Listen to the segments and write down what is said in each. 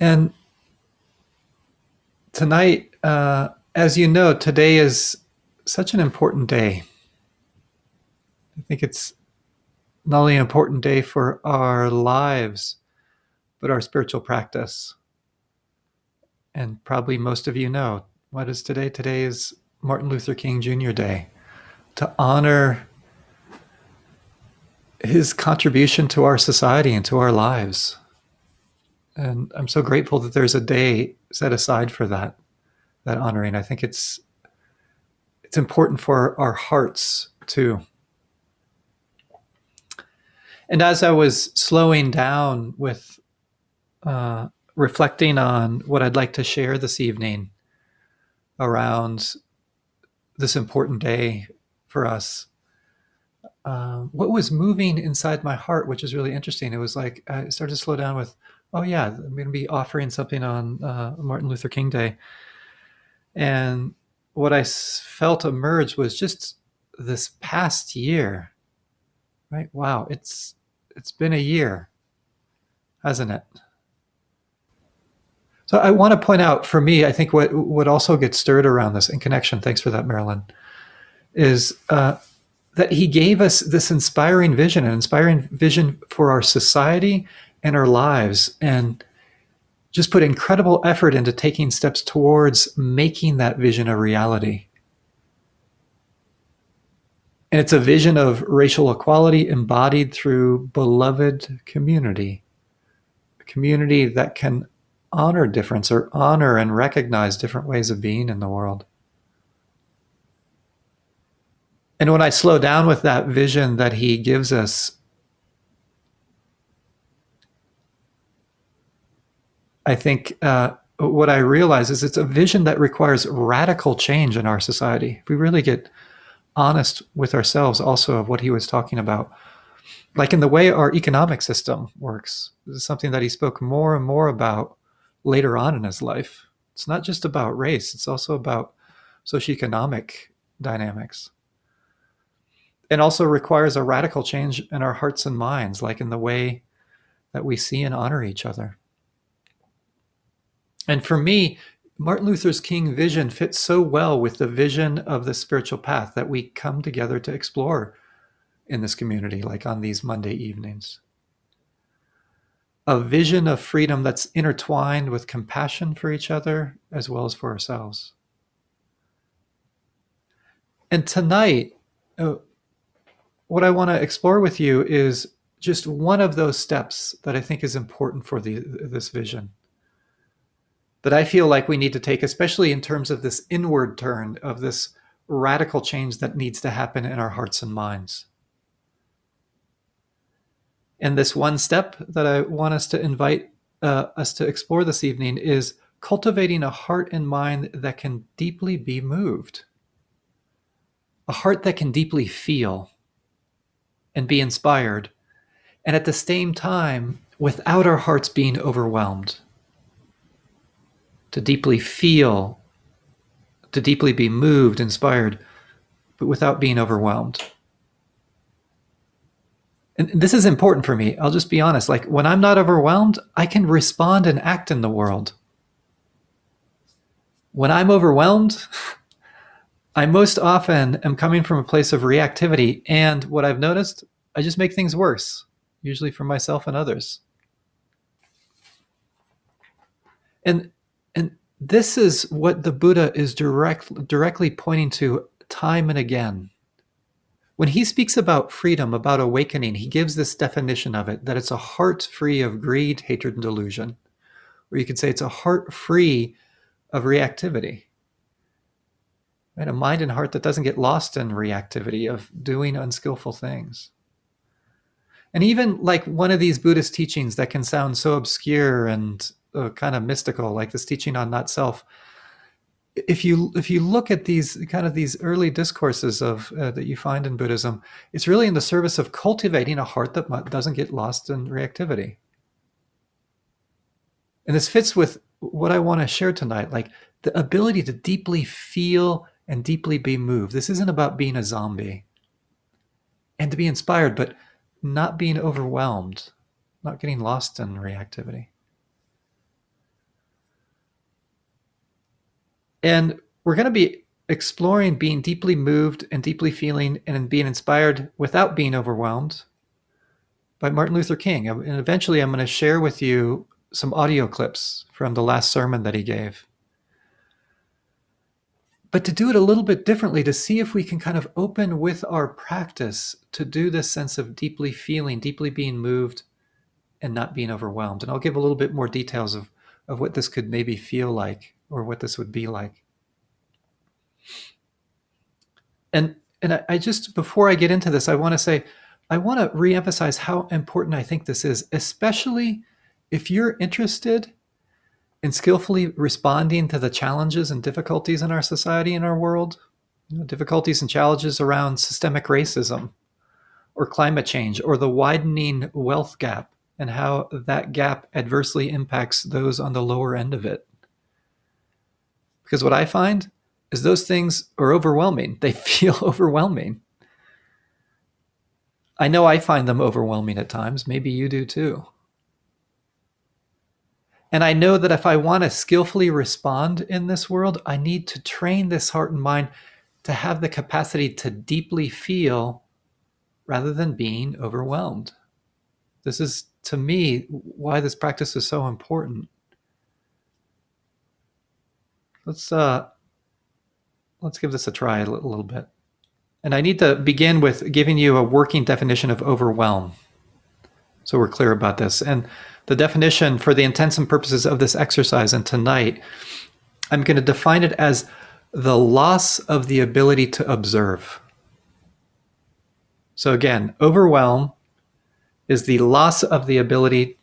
And tonight, uh, as you know, today is such an important day. I think it's not only an important day for our lives, but our spiritual practice. And probably most of you know what is today? Today is Martin Luther King Jr. Day to honor his contribution to our society and to our lives. And I'm so grateful that there's a day set aside for that, that honoring. I think it's it's important for our hearts too. And as I was slowing down with uh, reflecting on what I'd like to share this evening around this important day for us, uh, what was moving inside my heart, which is really interesting, it was like I started to slow down with, oh, yeah, I'm going to be offering something on uh, Martin Luther King Day. And what I felt emerge was just this past year, right? Wow, it's it's been a year, hasn't it? So I want to point out for me, I think what what also gets stirred around this in connection. Thanks for that, Marilyn. Is uh, that he gave us this inspiring vision, an inspiring vision for our society and our lives, and just put incredible effort into taking steps towards making that vision a reality. And it's a vision of racial equality embodied through beloved community, a community that can honor difference or honor and recognize different ways of being in the world. And when I slow down with that vision that he gives us, I think uh, what I realize is it's a vision that requires radical change in our society. If we really get honest with ourselves, also of what he was talking about, like in the way our economic system works, this is something that he spoke more and more about later on in his life. It's not just about race, it's also about socioeconomic dynamics. And also requires a radical change in our hearts and minds, like in the way that we see and honor each other. And for me, Martin Luther's King vision fits so well with the vision of the spiritual path that we come together to explore in this community, like on these Monday evenings. A vision of freedom that's intertwined with compassion for each other as well as for ourselves. And tonight, uh, what I want to explore with you is just one of those steps that I think is important for the, this vision that I feel like we need to take, especially in terms of this inward turn, of this radical change that needs to happen in our hearts and minds. And this one step that I want us to invite uh, us to explore this evening is cultivating a heart and mind that can deeply be moved, a heart that can deeply feel and be inspired, and at the same time, without our hearts being overwhelmed to deeply feel, to deeply be moved, inspired, but without being overwhelmed. And this is important for me. I'll just be honest. Like when I'm not overwhelmed, I can respond and act in the world. When I'm overwhelmed, I most often am coming from a place of reactivity. And what I've noticed, I just make things worse, usually for myself and others. And this is what the Buddha is direct, directly pointing to time and again. When he speaks about freedom, about awakening, he gives this definition of it that it's a heart free of greed, hatred, and delusion. Or you could say it's a heart free of reactivity. Right? A mind and heart that doesn't get lost in reactivity of doing unskillful things. And even like one of these Buddhist teachings that can sound so obscure and uh, kind of mystical, like this teaching on not self. If you if you look at these kind of these early discourses of uh, that you find in Buddhism, it's really in the service of cultivating a heart that doesn't get lost in reactivity. And this fits with what I want to share tonight, like the ability to deeply feel and deeply be moved. This isn't about being a zombie and to be inspired, but not being overwhelmed, not getting lost in reactivity. And we're going to be exploring being deeply moved and deeply feeling and being inspired without being overwhelmed by Martin Luther King. And eventually, I'm going to share with you some audio clips from the last sermon that he gave. But to do it a little bit differently, to see if we can kind of open with our practice to do this sense of deeply feeling, deeply being moved, and not being overwhelmed. And I'll give a little bit more details of, of what this could maybe feel like or what this would be like. And and I, I just before I get into this, I want to say I want to reemphasize how important I think this is, especially if you're interested in skillfully responding to the challenges and difficulties in our society and our world, you know, difficulties and challenges around systemic racism or climate change or the widening wealth gap and how that gap adversely impacts those on the lower end of it. Because what I find is those things are overwhelming. They feel overwhelming. I know I find them overwhelming at times. Maybe you do too. And I know that if I want to skillfully respond in this world, I need to train this heart and mind to have the capacity to deeply feel rather than being overwhelmed. This is, to me, why this practice is so important. Let's uh, let's give this a try a little, little bit. And I need to begin with giving you a working definition of overwhelm. So we're clear about this. And the definition for the intents and purposes of this exercise and tonight, I'm going to define it as the loss of the ability to observe. So again, overwhelm is the loss of the ability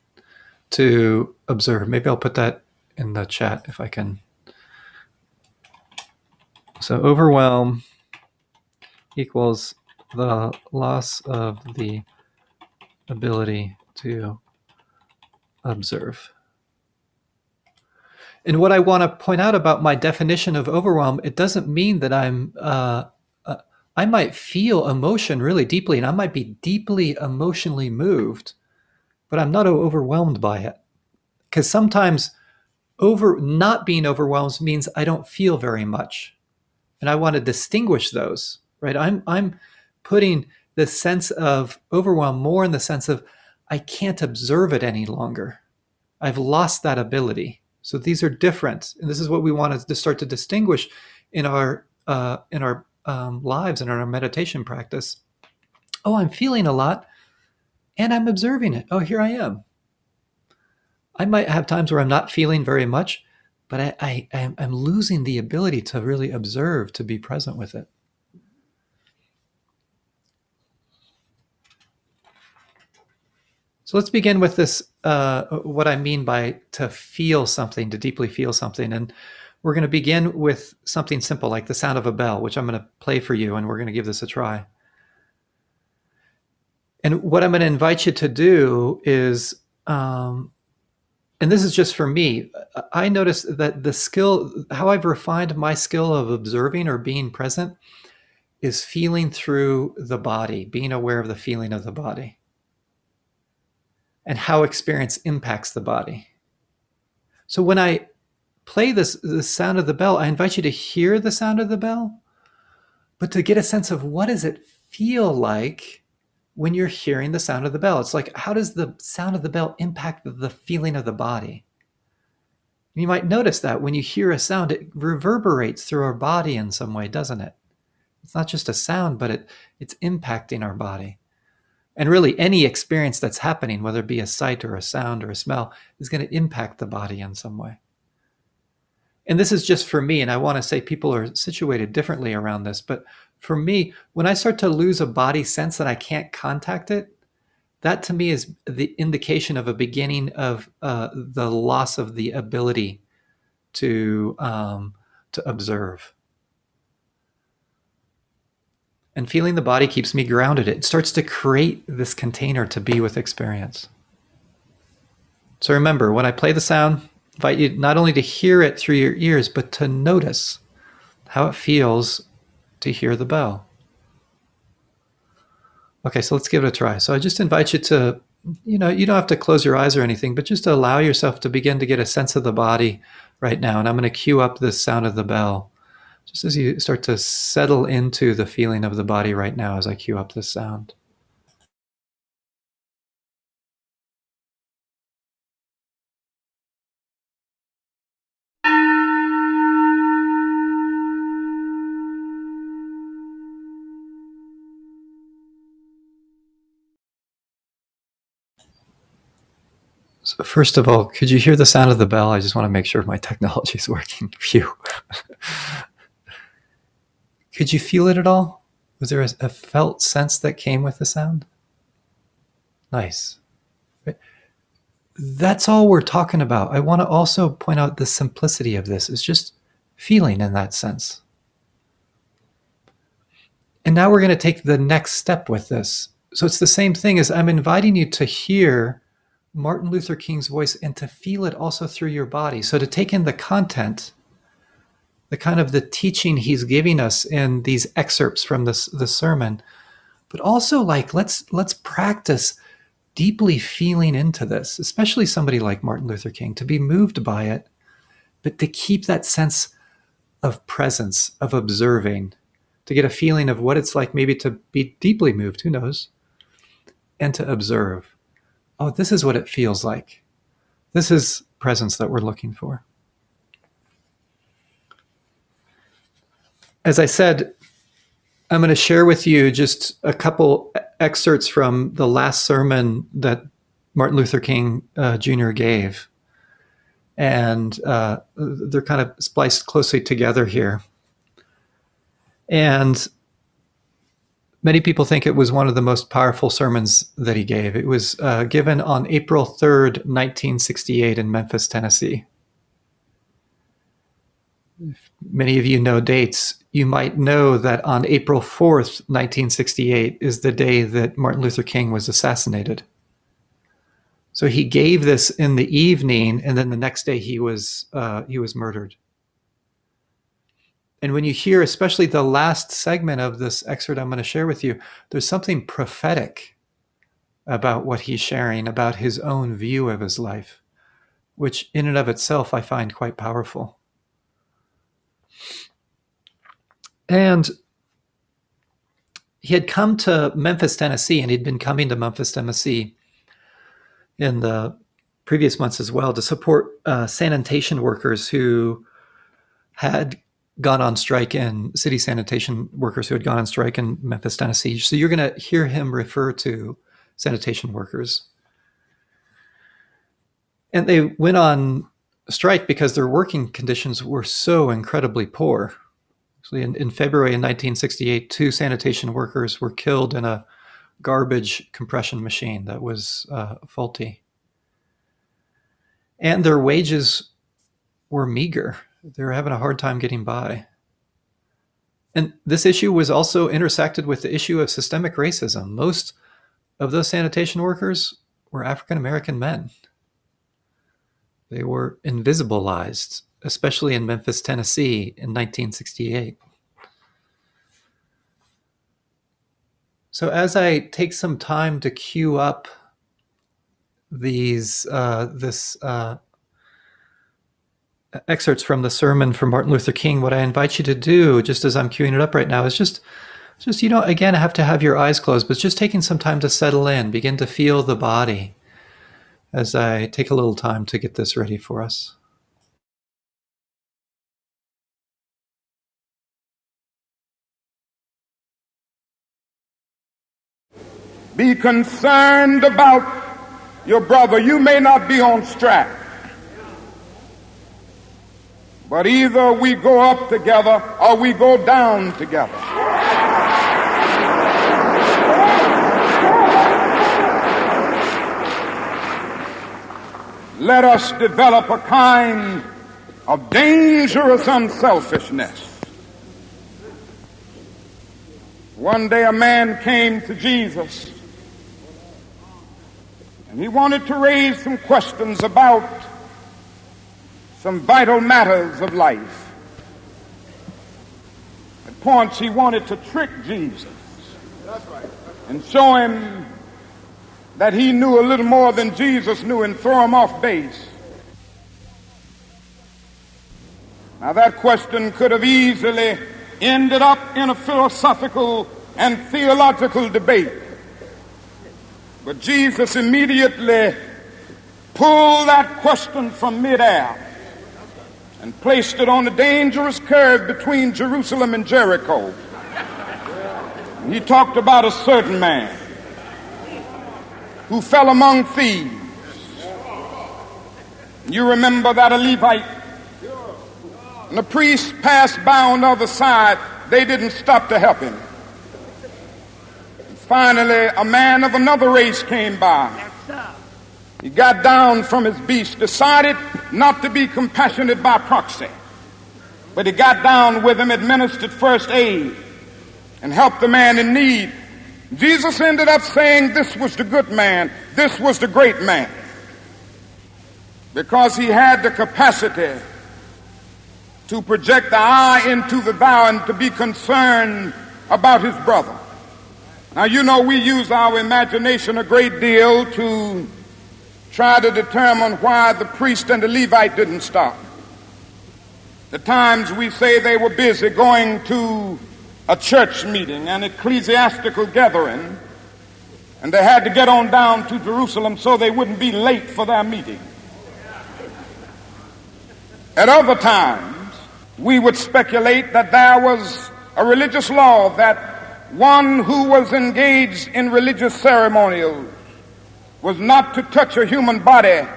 to observe. Maybe I'll put that in the chat if I can. So overwhelm equals the loss of the ability to observe. And what I want to point out about my definition of overwhelm, it doesn't mean that I'm, uh, uh, I might feel emotion really deeply and I might be deeply emotionally moved, but I'm not overwhelmed by it. Because sometimes over not being overwhelmed means I don't feel very much. And I want to distinguish those right? I'm I'm putting the sense of overwhelm more in the sense of I can't observe it any longer. I've lost that ability. So these are different, and this is what we want to start to distinguish in our uh, in our um, lives and in our meditation practice. Oh, I'm feeling a lot, and I'm observing it. Oh, here I am. I might have times where I'm not feeling very much, but I, I I'm losing the ability to really observe, to be present with it. So let's begin with this uh, what I mean by to feel something, to deeply feel something. And we're going to begin with something simple like the sound of a bell, which I'm going to play for you, and we're going to give this a try. And what I'm going to invite you to do is, um, and this is just for me, I notice that the skill, how I've refined my skill of observing or being present, is feeling through the body, being aware of the feeling of the body and how experience impacts the body. So when I play this the sound of the bell, I invite you to hear the sound of the bell, but to get a sense of what does it feel like when you're hearing the sound of the bell. It's like how does the sound of the bell impact the feeling of the body? You might notice that when you hear a sound, it reverberates through our body in some way, doesn't it? It's not just a sound, but it, it's impacting our body. And really, any experience that's happening, whether it be a sight or a sound or a smell, is going to impact the body in some way. And this is just for me, and I want to say people are situated differently around this. But for me, when I start to lose a body sense that I can't contact it, that to me is the indication of a beginning of uh, the loss of the ability to um, to observe and feeling the body keeps me grounded. It starts to create this container to be with experience. So remember, when I play the sound, invite you not only to hear it through your ears, but to notice how it feels to hear the bell. Okay, so let's give it a try. So I just invite you to you know, you don't have to close your eyes or anything, but just allow yourself to begin to get a sense of the body right now. And I'm going to cue up the sound of the bell just as you start to settle into the feeling of the body right now as I cue up this sound. So first of all, could you hear the sound of the bell? I just want to make sure my technology is working. Phew. could you feel it at all? Was there a, a, felt sense that came with the sound? Nice. That's all we're talking about. I want to also point out the simplicity of this It's just feeling in that sense. And now we're going to take the next step with this. So it's the same thing as I'm inviting you to hear Martin Luther King's voice and to feel it also through your body. So to take in the content, the kind of the teaching he's giving us in these excerpts from this the sermon, but also like let's let's practice deeply feeling into this, especially somebody like Martin Luther King, to be moved by it, but to keep that sense of presence, of observing, to get a feeling of what it's like maybe to be deeply moved, who knows, and to observe oh, this is what it feels like. This is presence that we're looking for. As I said, I'm going to share with you just a couple excerpts from the last sermon that Martin Luther King uh, Jr. gave. And uh, they're kind of spliced closely together here. And Many people think it was one of the most powerful sermons that he gave. It was uh, given on April 3rd, 1968, in Memphis, Tennessee. If many of you know dates, you might know that on April 4th, 1968, is the day that Martin Luther King was assassinated. So he gave this in the evening, and then the next day he was uh, he was murdered. And when you hear, especially the last segment of this excerpt I'm going to share with you, there's something prophetic about what he's sharing, about his own view of his life, which in and of itself I find quite powerful. And he had come to Memphis, Tennessee, and he'd been coming to Memphis, Tennessee in the previous months as well to support uh, sanitation workers who had gone on strike and city sanitation workers who had gone on strike in Memphis, Tennessee. So you're going to hear him refer to sanitation workers. And they went on strike because their working conditions were so incredibly poor. In, in February of 1968, two sanitation workers were killed in a garbage compression machine that was uh, faulty. And their wages were meager they were having a hard time getting by. And this issue was also intersected with the issue of systemic racism. Most of those sanitation workers were African American men. They were invisibilized, especially in Memphis, Tennessee in 1968. So, as I take some time to queue up these, uh, this uh, excerpts from the sermon from Martin Luther King, what I invite you to do, just as I'm queuing it up right now, is just, just you know, again, I have to have your eyes closed, but just taking some time to settle in, begin to feel the body as I take a little time to get this ready for us. Be concerned about your brother. You may not be on strike. But either we go up together or we go down together. Let us develop a kind of dangerous unselfishness. One day a man came to Jesus and he wanted to raise some questions about some vital matters of life. At points, he wanted to trick Jesus and show him that he knew a little more than Jesus knew and throw him off base. Now, that question could have easily ended up in a philosophical and theological debate. But Jesus immediately pulled that question from midair and placed it on a dangerous curve between Jerusalem and Jericho. He talked about a certain man who fell among thieves. You remember that a Levite and the priest passed by on the other side. They didn't stop to help him. Finally, a man of another race came by. He got down from his beast, decided not to be compassionate by proxy. But he got down with him, administered first aid, and helped the man in need. Jesus ended up saying this was the good man, this was the great man. Because he had the capacity to project the I into the thou and to be concerned about his brother. Now, you know, we use our imagination a great deal to try to determine why the priest and the Levite didn't stop. The times we say they were busy going to a church meeting, an ecclesiastical gathering, and they had to get on down to Jerusalem so they wouldn't be late for their meeting. At other times, we would speculate that there was a religious law that one who was engaged in religious ceremonials was not to touch a human body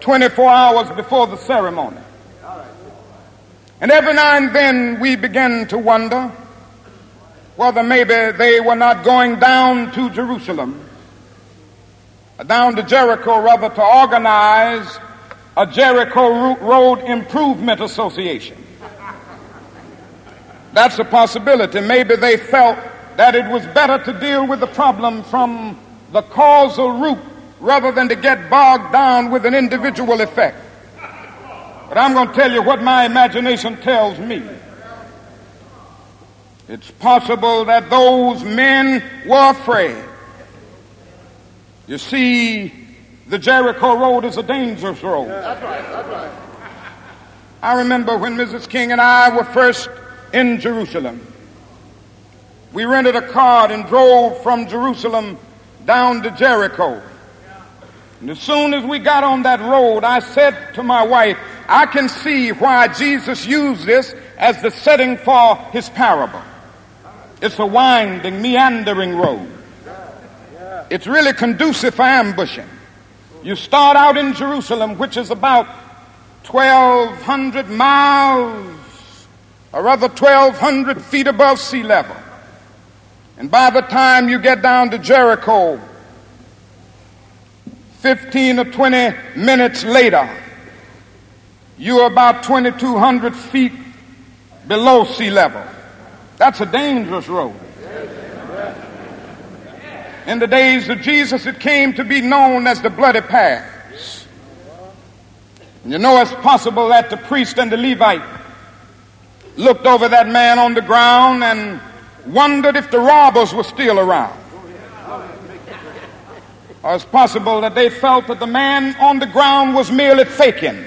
24 hours before the ceremony. And every now and then we begin to wonder whether maybe they were not going down to Jerusalem, down to Jericho rather, to organize a Jericho Road Improvement Association. That's a possibility. Maybe they felt that it was better to deal with the problem from the causal root rather than to get bogged down with an individual effect. But I'm going to tell you what my imagination tells me. It's possible that those men were afraid. You see, the Jericho Road is a dangerous road. That's right, that's right. I remember when Mrs. King and I were first in Jerusalem. We rented a car and drove from Jerusalem down to Jericho. And as soon as we got on that road, I said to my wife, I can see why Jesus used this as the setting for his parable. It's a winding, meandering road. It's really conducive for ambushing. You start out in Jerusalem, which is about 1,200 miles or rather 1,200 feet above sea level. And by the time you get down to Jericho, 15 or 20 minutes later, you're about 2,200 feet below sea level. That's a dangerous road. In the days of Jesus, it came to be known as the bloody Pass. And you know it's possible that the priest and the Levite looked over that man on the ground and wondered if the robbers were still around. It's possible that they felt that the man on the ground was merely faking.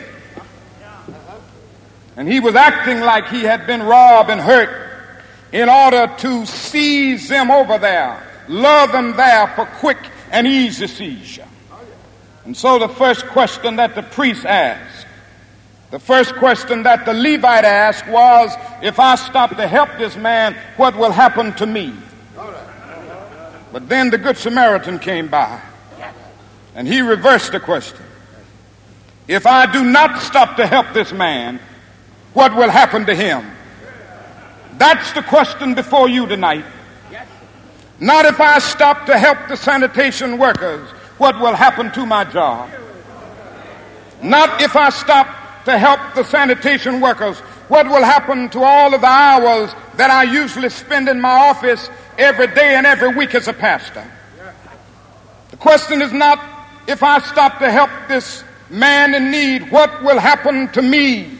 And he was acting like he had been robbed and hurt in order to seize them over there, lure them there for quick and easy seizure. And so the first question that the priest asked the first question that the Levite asked was, if I stop to help this man, what will happen to me? But then the Good Samaritan came by and he reversed the question. If I do not stop to help this man, what will happen to him? That's the question before you tonight. Not if I stop to help the sanitation workers, what will happen to my job? Not if I stop to help the sanitation workers? What will happen to all of the hours that I usually spend in my office every day and every week as a pastor? The question is not if I stop to help this man in need, what will happen to me?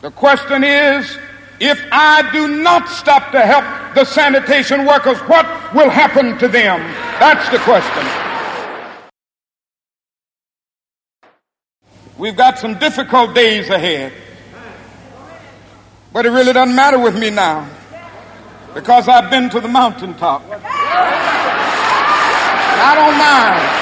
The question is, if I do not stop to help the sanitation workers, what will happen to them? That's the question. We've got some difficult days ahead. But it really doesn't matter with me now because I've been to the mountaintop. I don't mind.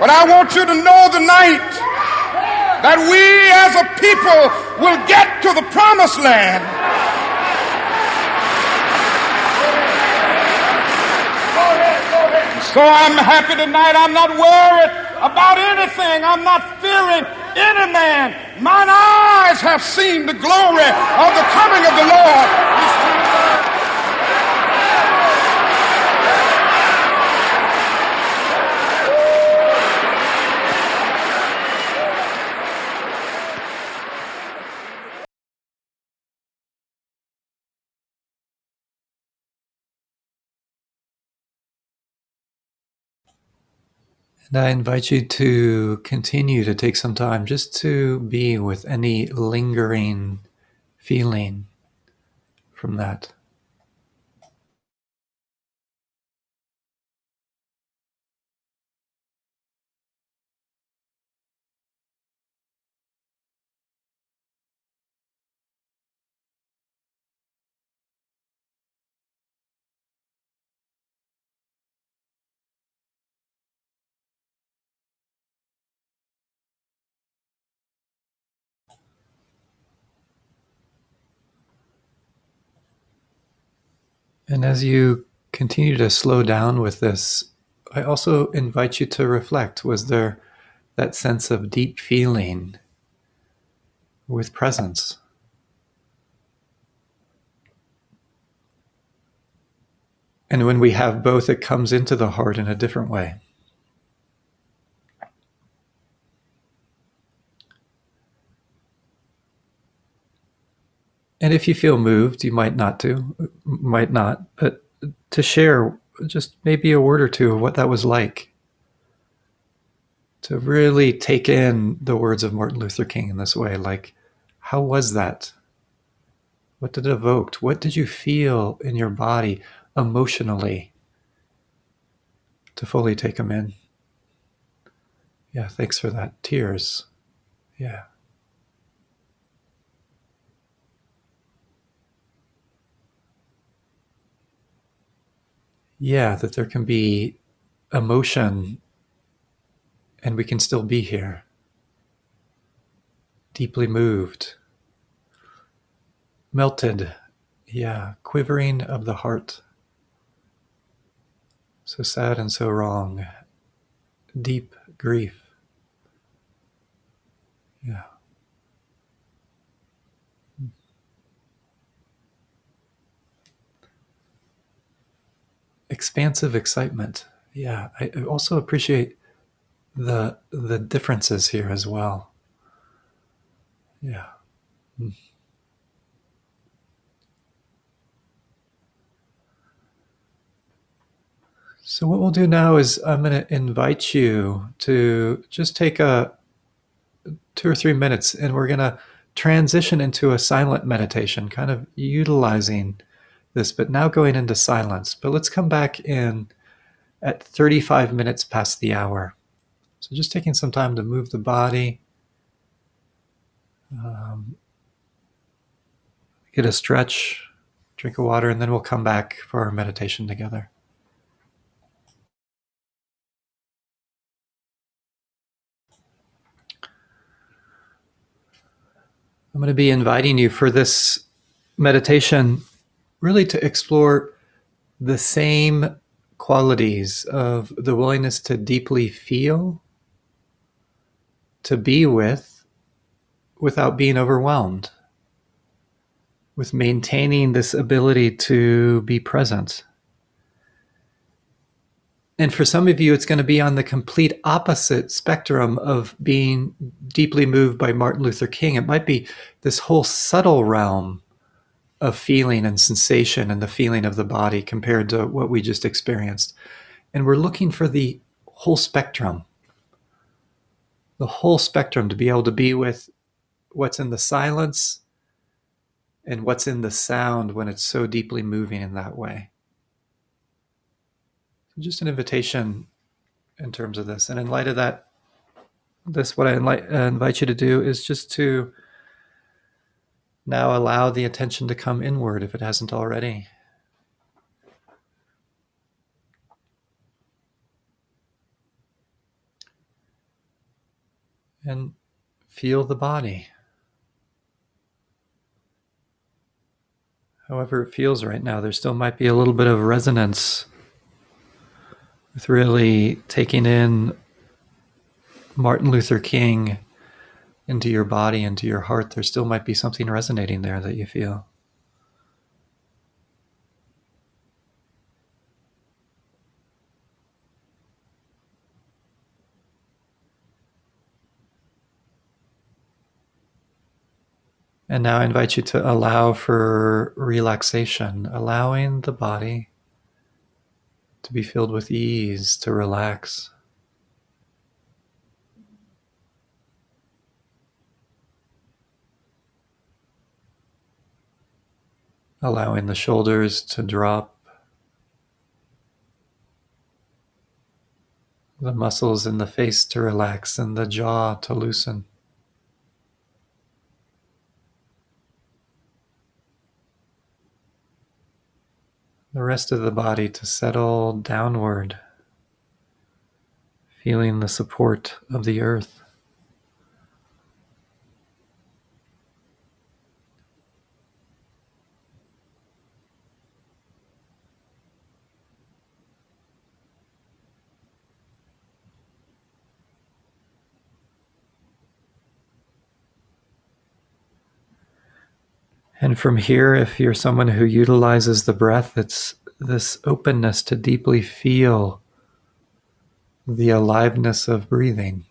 but I want you to know tonight that we as a people will get to the promised land. So I'm happy tonight. I'm not worried about anything. I'm not fearing any man. Mine eyes have seen the glory of the coming of the Lord. And I invite you to continue to take some time just to be with any lingering feeling from that. And as you continue to slow down with this, I also invite you to reflect was there that sense of deep feeling with presence? And when we have both, it comes into the heart in a different way. And if you feel moved, you might not to, might not, but to share just maybe a word or two of what that was like. To really take in the words of Martin Luther King in this way, like, how was that? What did it evoke? What did you feel in your body emotionally to fully take them in? Yeah, thanks for that. Tears. Yeah. Yeah, that there can be emotion and we can still be here, deeply moved, melted, yeah, quivering of the heart. So sad and so wrong, deep grief. Yeah. Expansive excitement. Yeah, I also appreciate the the differences here as well. Yeah. Mm. So what we'll do now is I'm going to invite you to just take a two or three minutes and we're going to transition into a silent meditation, kind of utilizing this, but now going into silence. But let's come back in at 35 minutes past the hour. So just taking some time to move the body, um, get a stretch, drink of water, and then we'll come back for our meditation together. I'm going to be inviting you for this meditation really to explore the same qualities of the willingness to deeply feel, to be with, without being overwhelmed, with maintaining this ability to be present. and for some of you, it's going to be on the complete opposite spectrum of being deeply moved by Martin Luther King. It might be this whole subtle realm of feeling and sensation and the feeling of the body compared to what we just experienced. And we're looking for the whole spectrum, the whole spectrum to be able to be with what's in the silence and what's in the sound when it's so deeply moving in that way just an invitation in terms of this. And in light of that, this what I invite, uh, invite you to do is just to now allow the attention to come inward if it hasn't already. And feel the body. However, it feels right now, there still might be a little bit of resonance with really taking in Martin Luther King into your body, into your heart, there still might be something resonating there that you feel. And now I invite you to allow for relaxation, allowing the body to be filled with ease, to relax. Allowing the shoulders to drop, the muscles in the face to relax, and the jaw to loosen. the rest of the body to settle downward, feeling the support of the earth. And from here, if you're someone who utilizes the breath, it's this openness to deeply feel the aliveness of breathing.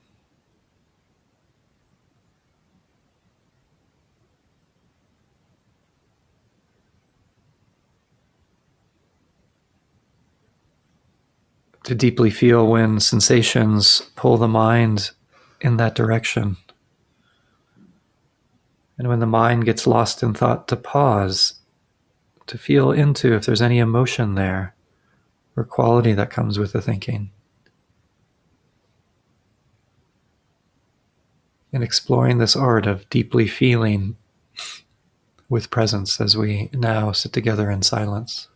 To deeply feel when sensations pull the mind in that direction. And when the mind gets lost in thought, to pause, to feel into if there's any emotion there or quality that comes with the thinking. And exploring this art of deeply feeling with presence as we now sit together in silence.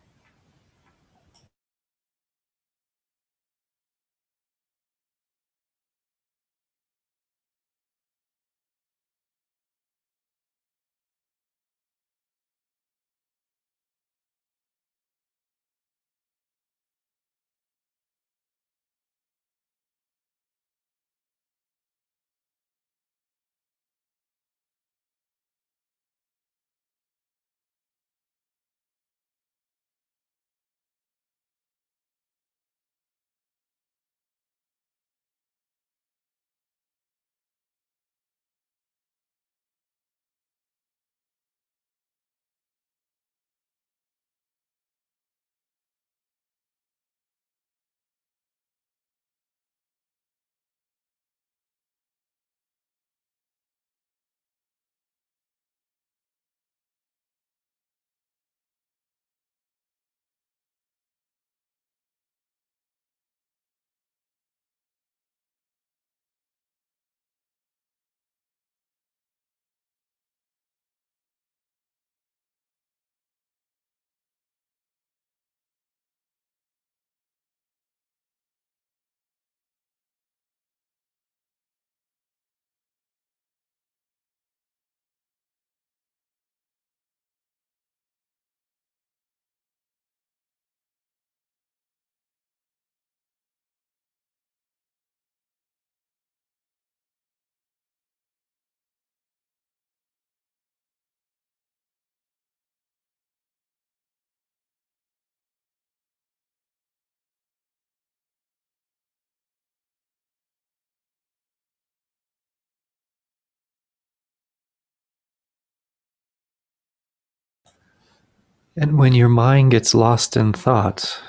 And when your mind gets lost in thought,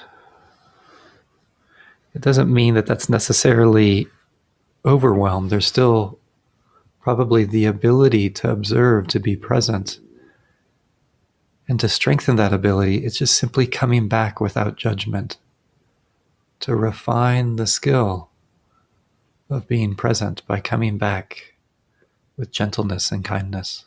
it doesn't mean that that's necessarily overwhelmed. There's still probably the ability to observe, to be present. And to strengthen that ability, it's just simply coming back without judgment, to refine the skill of being present by coming back with gentleness and kindness.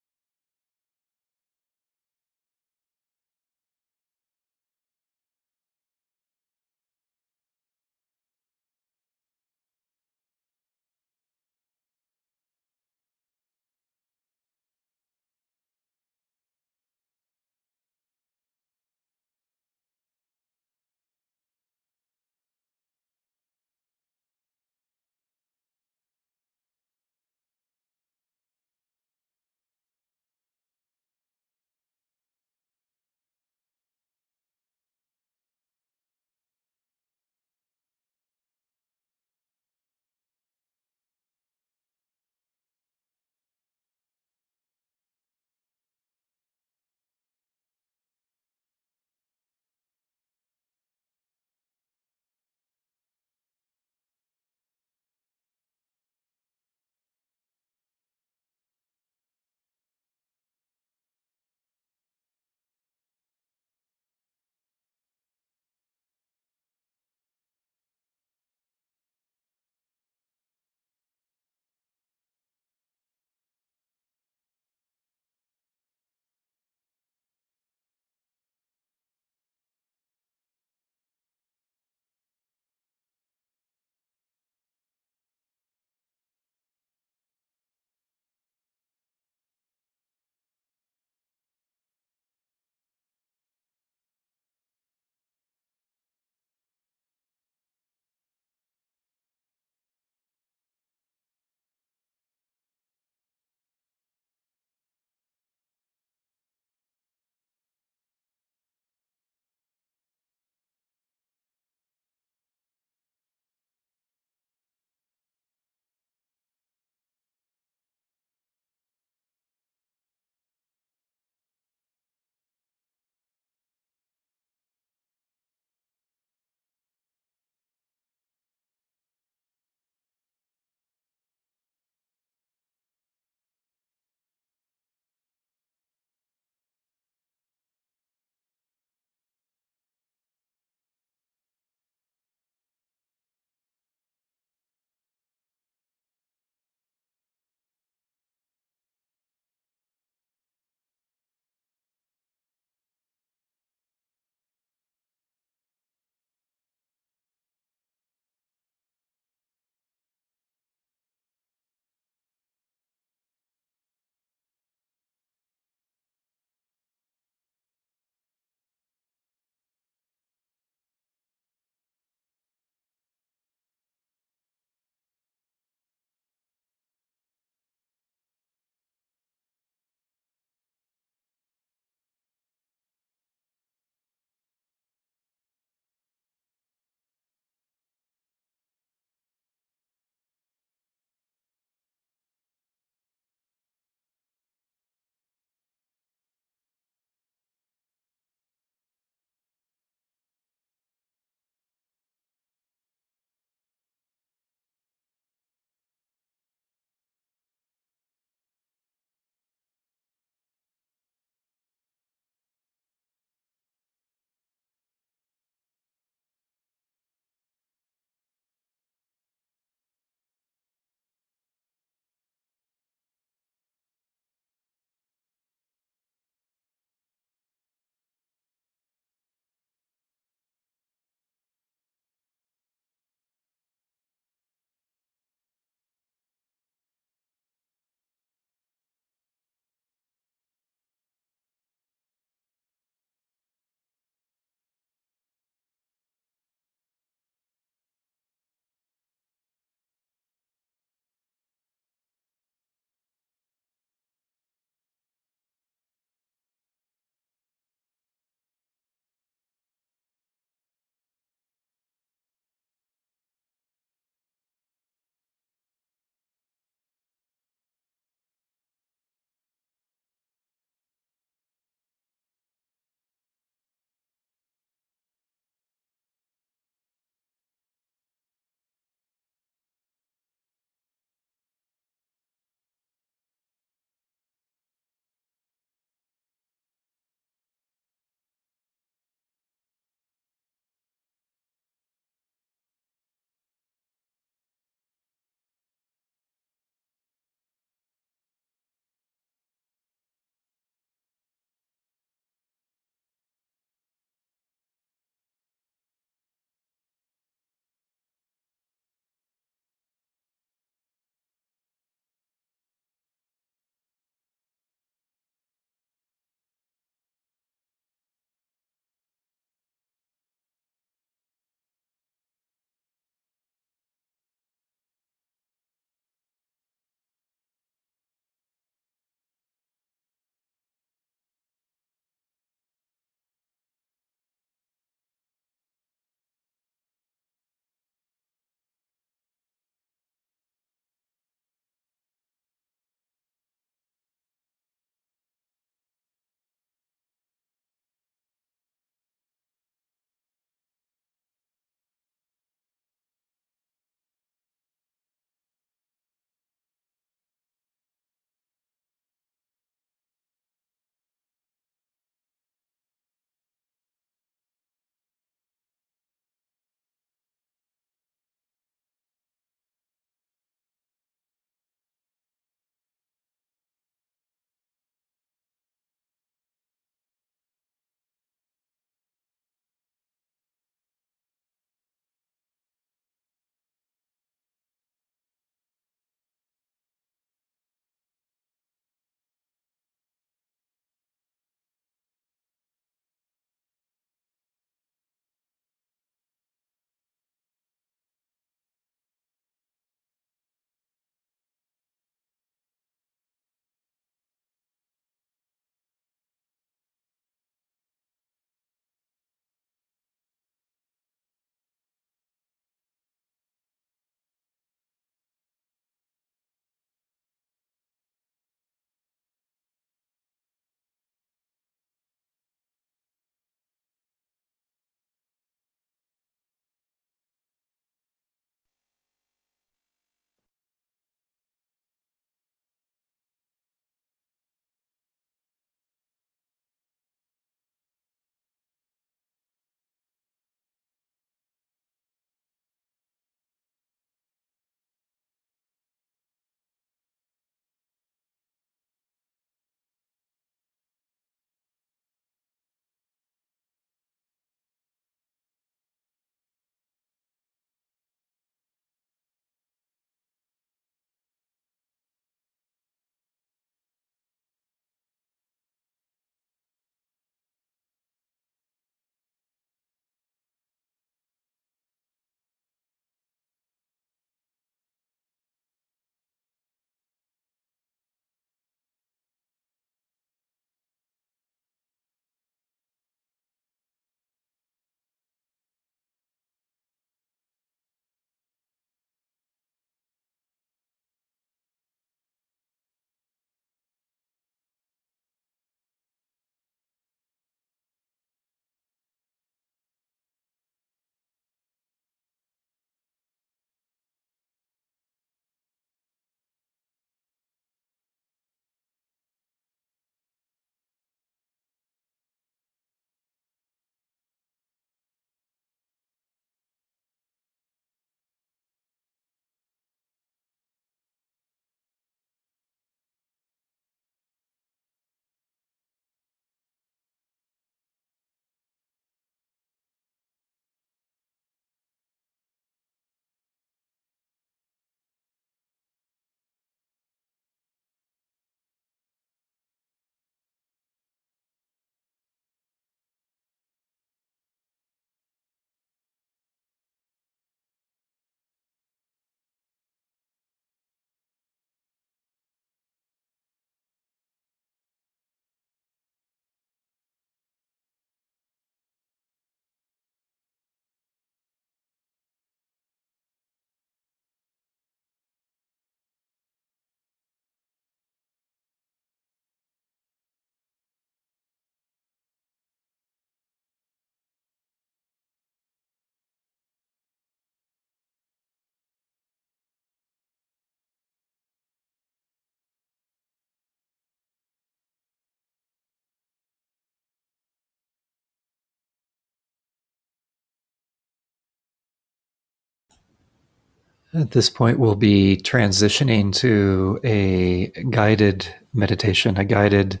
At this point, we'll be transitioning to a guided meditation, a guided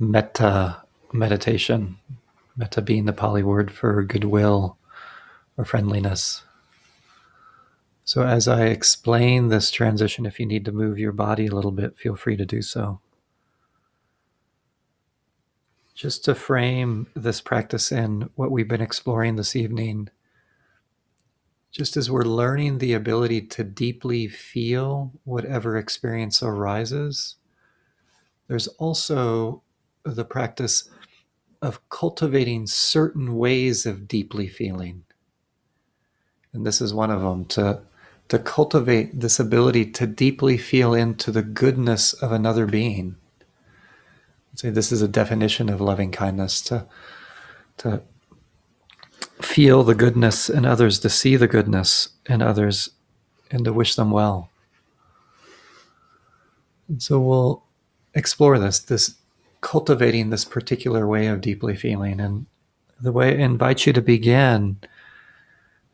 metta meditation. Metta being the Pali word for goodwill or friendliness. So, as I explain this transition, if you need to move your body a little bit, feel free to do so. Just to frame this practice in what we've been exploring this evening, just as we're learning the ability to deeply feel whatever experience arises, there's also the practice of cultivating certain ways of deeply feeling. And this is one of them to, to cultivate this ability to deeply feel into the goodness of another being. I'd say this is a definition of loving kindness to, to feel the goodness in others, to see the goodness in others, and to wish them well. And so we'll explore this, this cultivating this particular way of deeply feeling. And the way I invite you to begin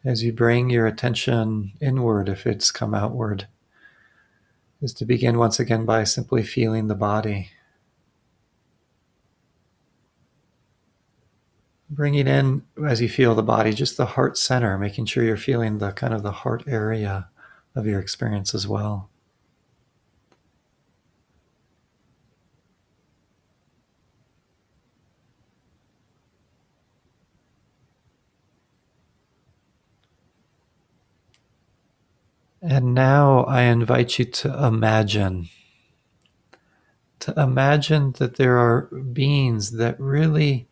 as you bring your attention inward, if it's come outward, is to begin once again by simply feeling the body. Bringing in, as you feel the body, just the heart center, making sure you're feeling the kind of the heart area of your experience as well. And now I invite you to imagine. To imagine that there are beings that really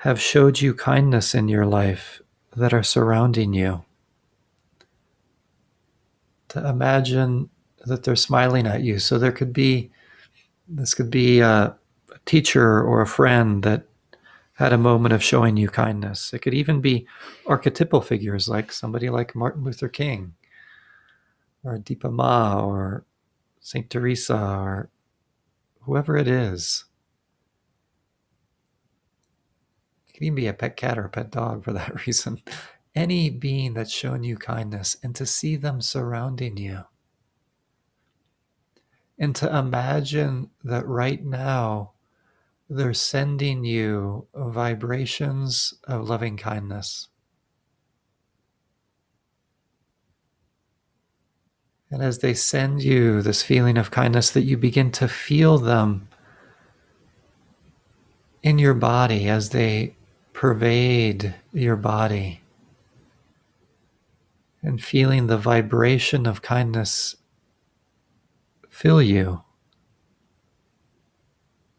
have showed you kindness in your life that are surrounding you. To imagine that they're smiling at you. So there could be, this could be a, a teacher or a friend that had a moment of showing you kindness. It could even be archetypal figures like somebody like Martin Luther King or Dipa Ma or St. Teresa or whoever it is. It can even be a pet cat or a pet dog for that reason. Any being that's shown you kindness and to see them surrounding you. And to imagine that right now they're sending you vibrations of loving kindness. And as they send you this feeling of kindness, that you begin to feel them in your body as they pervade your body. And feeling the vibration of kindness fill you.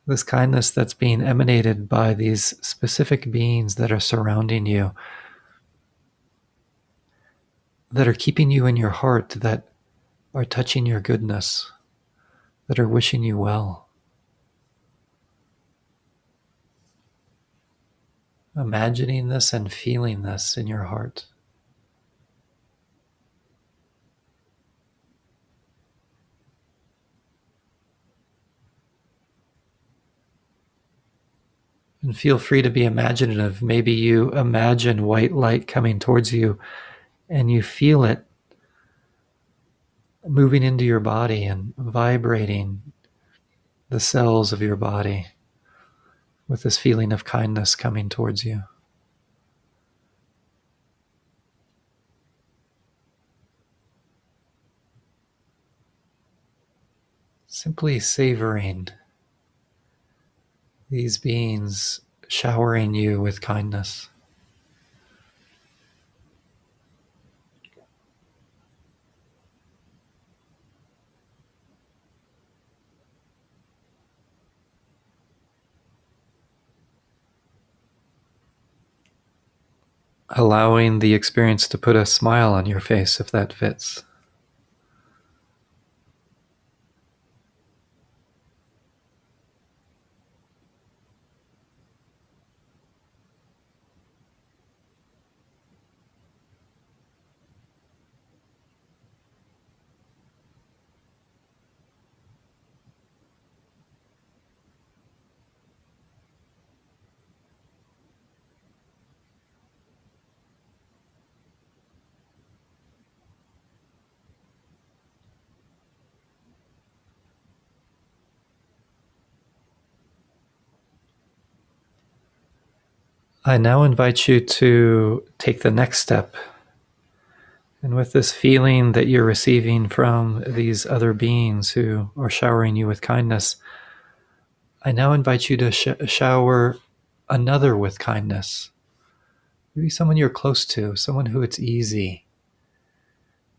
This kindness that's being emanated by these specific beings that are surrounding you, that are keeping you in your heart, that are touching your goodness, that are wishing you well. Imagining this and feeling this in your heart. And feel free to be imaginative. Maybe you imagine white light coming towards you and you feel it moving into your body and vibrating the cells of your body with this feeling of kindness coming towards you. Simply savoring these beings showering you with kindness. Allowing the experience to put a smile on your face if that fits. I now invite you to take the next step. And with this feeling that you're receiving from these other beings who are showering you with kindness, I now invite you to sh- shower another with kindness. Maybe someone you're close to, someone who it's easy.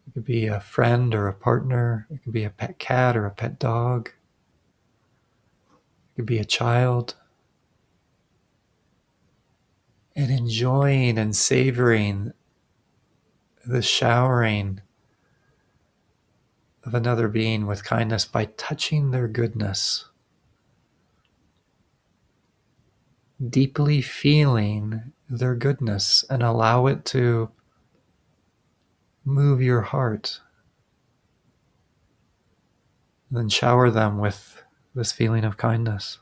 It could be a friend or a partner, it could be a pet cat or a pet dog, it could be a child and enjoying and savoring the showering of another being with kindness by touching their goodness. Deeply feeling their goodness and allow it to move your heart. And then shower them with this feeling of kindness.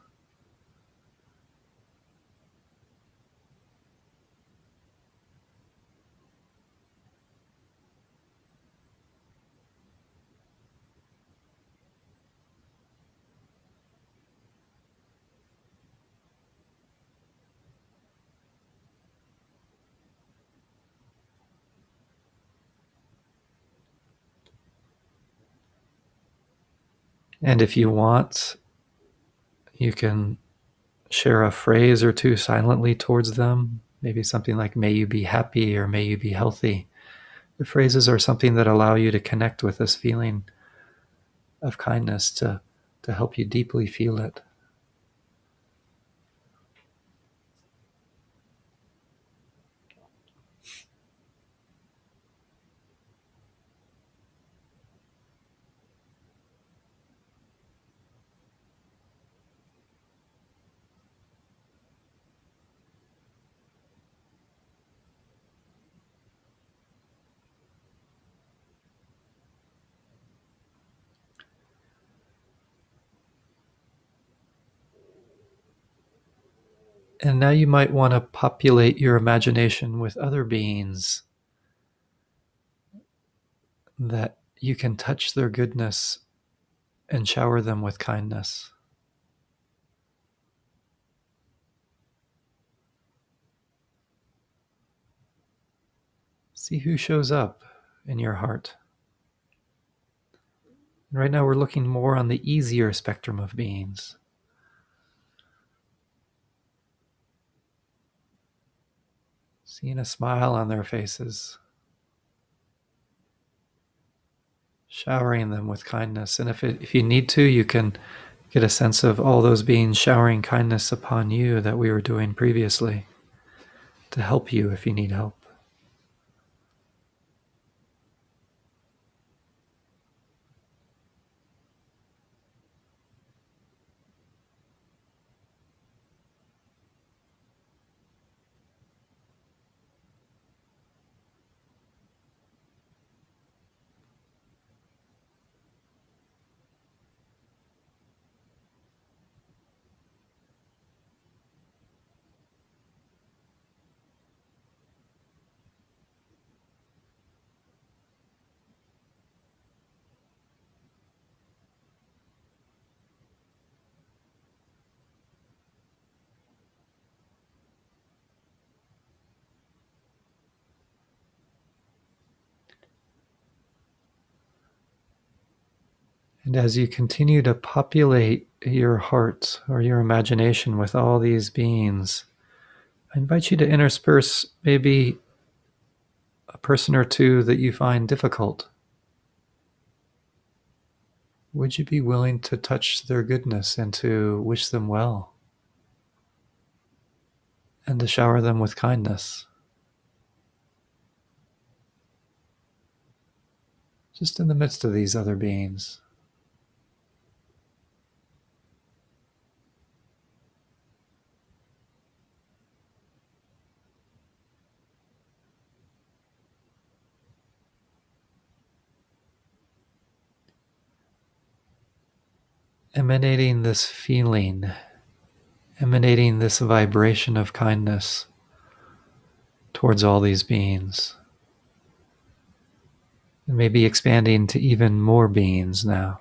And if you want, you can share a phrase or two silently towards them. Maybe something like, may you be happy or may you be healthy. The phrases are something that allow you to connect with this feeling of kindness to, to help you deeply feel it. And now you might want to populate your imagination with other beings that you can touch their goodness and shower them with kindness. See who shows up in your heart. right now, we're looking more on the easier spectrum of beings. Seeing a smile on their faces, showering them with kindness. And if, it, if you need to, you can get a sense of all those beings showering kindness upon you that we were doing previously to help you if you need help. And as you continue to populate your heart or your imagination with all these beings, I invite you to intersperse maybe a person or two that you find difficult. Would you be willing to touch their goodness and to wish them well? And to shower them with kindness? Just in the midst of these other beings. Emanating this feeling, emanating this vibration of kindness towards all these beings. And maybe expanding to even more beings now.